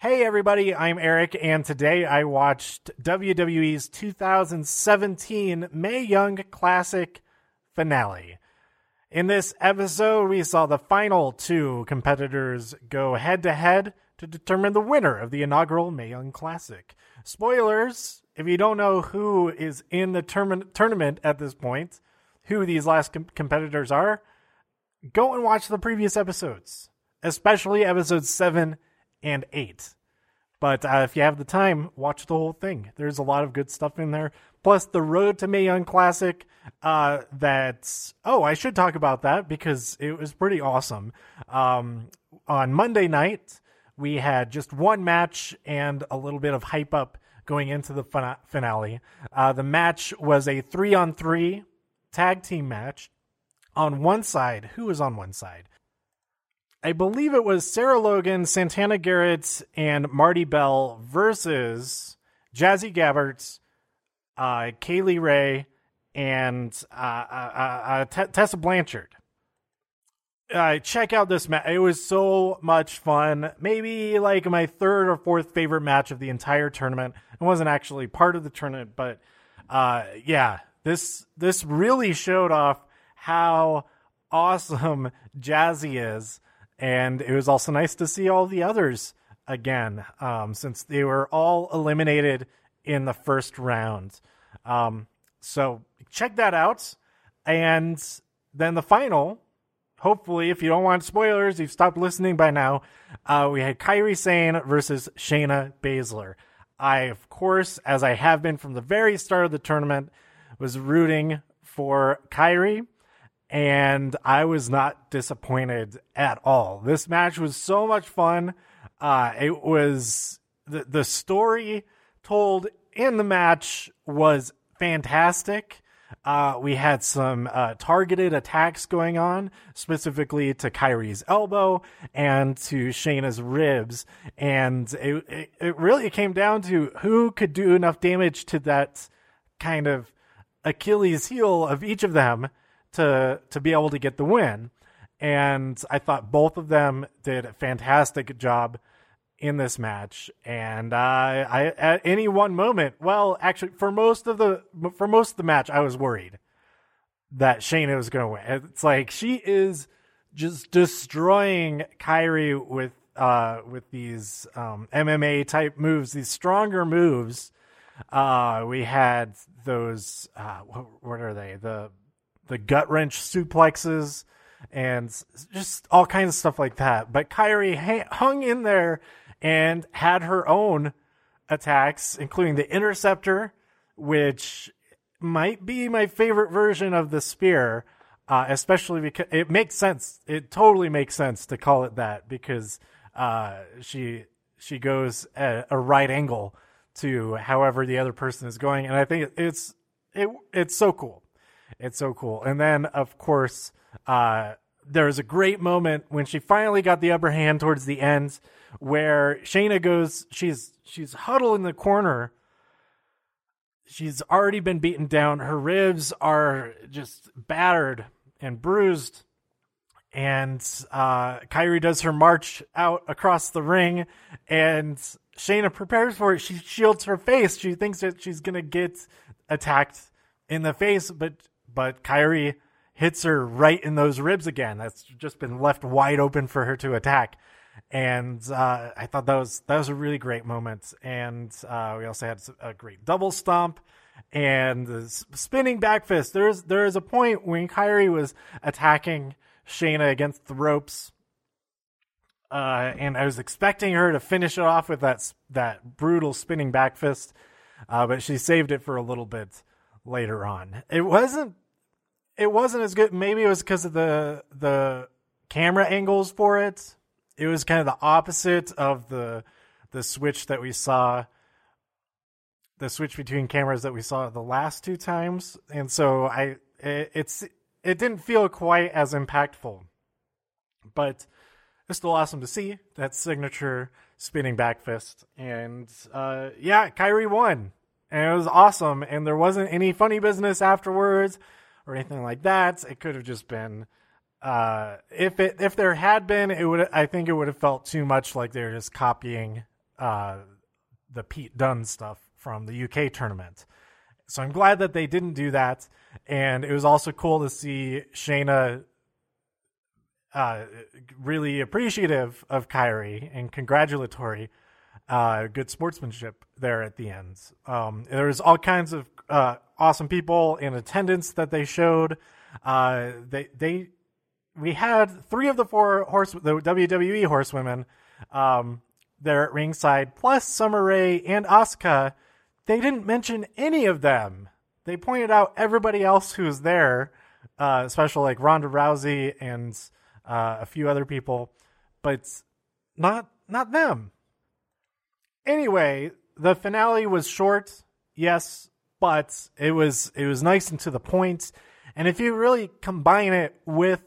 Hey everybody, I'm Eric, and today I watched WWE's 2017 Mae Young Classic finale. In this episode, we saw the final two competitors go head to head to determine the winner of the inaugural Mae Young Classic. Spoilers if you don't know who is in the term- tournament at this point, who these last com- competitors are, go and watch the previous episodes, especially episodes 7 and 8. But uh, if you have the time, watch the whole thing. There's a lot of good stuff in there. Plus, the Road to Mae Young Classic. Uh, that's oh, I should talk about that because it was pretty awesome. Um, on Monday night, we had just one match and a little bit of hype up going into the finale. Uh, the match was a three on three tag team match. On one side, who was on one side? I believe it was Sarah Logan, Santana Garrett, and Marti Belle versus Jazzy Gabert, uh, Kay Lee Ray, and uh, uh, uh, uh T- Tessa Blanchard. Uh, check out this match. It was so much fun. Maybe like my third or fourth favorite match of the entire tournament. It wasn't actually part of the tournament, but yeah, this this really showed off how awesome Jazzy is and it was also nice to see all the others again, um, since they were all eliminated in the first round. Um, so check that out. And then the final, hopefully, if you don't want spoilers, you've stopped listening by now. Uh, we had Kairi Sane versus Shayna Baszler. I, of course, as I have been from the very start of the tournament, was rooting for Kairi and I was not disappointed at all. This match was so much fun. Uh, it was the the story told in the match was fantastic. Uh, we had some uh, targeted attacks going on, specifically to Kairi's elbow and to Shayna's ribs, and it, it, it really came down to who could do enough damage to that kind of Achilles heel of each of them to to be able to get the win. And I thought both of them did a fantastic job in this match. And uh, I at any one moment, well, actually, for most of the for most of the match, I was worried that Shayna was going to win. It's like she is just destroying Kairi with uh, with these um, MMA type moves, these stronger moves. Uh, we had those. Uh, what, what are they? The the gut wrench suplexes and just all kinds of stuff like that. But Kairi ha- hung in there and had her own attacks, including the interceptor, which might be my favorite version of the spear, uh, especially because it makes sense. It totally makes sense to call it that because uh, she she goes at a right angle to however the other person is going, and I think it's it it's so cool. It's so cool. And then, of course, uh, there's a great moment when she finally got the upper hand towards the end, where Shayna goes. She's she's huddled in the corner. She's already been beaten down. Her ribs are just battered and bruised. And uh, Kairi does her march out across the ring, and Shayna prepares for it. She shields her face. She thinks that she's gonna get attacked in the face, but but Kairi hits her right in those ribs again. That's just been left wide open for her to attack. And uh, I thought that was that was a really great moment. And uh, we also had a great double stomp and the spinning back fist. There's there is a point when Kairi was attacking Shayna against the ropes, uh, and I was expecting her to finish it off with that that brutal spinning back fist, uh, but she saved it for a little bit later on. It wasn't it wasn't as good. Maybe it was because of the the camera angles for it. It was kind of the opposite of the the switch that we saw the switch between cameras that we saw the last two times. And so i it, it's it didn't feel quite as impactful. But it's still awesome to see that signature spinning back fist. And uh yeah Kairi won. And it was awesome. And there wasn't any funny business afterwards or anything like that. It could have just been uh, if it if there had been, it would I think it would have felt too much like they're just copying uh, the Pete Dunne stuff from the UK tournament. So I'm glad that they didn't do that. And it was also cool to see Shayna uh, really appreciative of Kairi and congratulatory. Uh, good sportsmanship there at the end. Um, there was all kinds of uh, awesome people in attendance that they showed. Uh, they they we had three of the four horse the WWE horsewomen um, there at ringside, plus Summer Rae and Asuka. They didn't mention any of them. They pointed out everybody else who was there, uh, especially like Ronda Rousey and uh, a few other people, but not not them. Anyway, the finale was short, yes, but it was it was nice and to the point. And if you really combine it with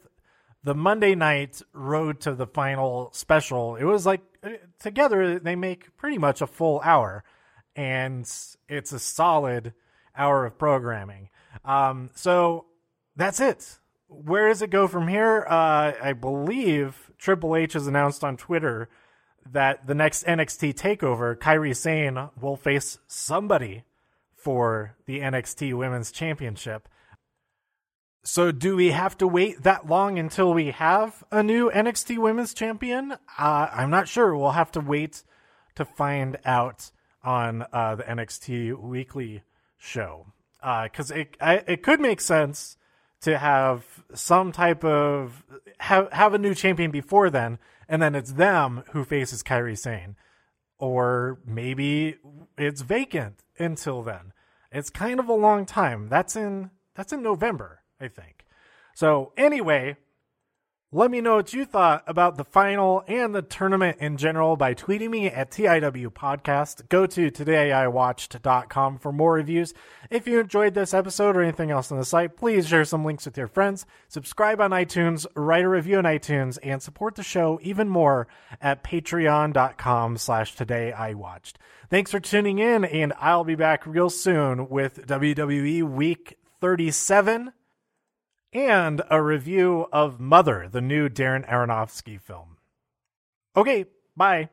the Monday night road to the final special, it was like uh, together they make pretty much a full hour, and it's a solid hour of programming. Um, so that's it where does it go from here? Uh, I believe Triple H has announced on Twitter that the next NXT takeover, Kairi Sane will face somebody for the NXT Women's Championship. So, do we have to wait that long until we have a new NXT Women's Champion? Uh, I'm not sure. We'll have to wait to find out on uh, the NXT Weekly show because uh, it it could make sense to have some type of have have a new champion before then, and then it's them who faces Kairi Sane, or maybe it's vacant until then. It's kind of a long time. That's in that's in November, I think. So anyway, let me know what you thought about the final and the tournament in general by tweeting me at TIW Podcast. Go to todayiwatched.com for more reviews. If you enjoyed this episode or anything else on the site, please share some links with your friends, subscribe on iTunes, write a review on iTunes, and support the show even more at patreon.com slash todayiwatched. Thanks for tuning in, and I'll be back real soon with WWE Week 37 and a review of Mother, the new Darren Aronofsky film. Okay, bye.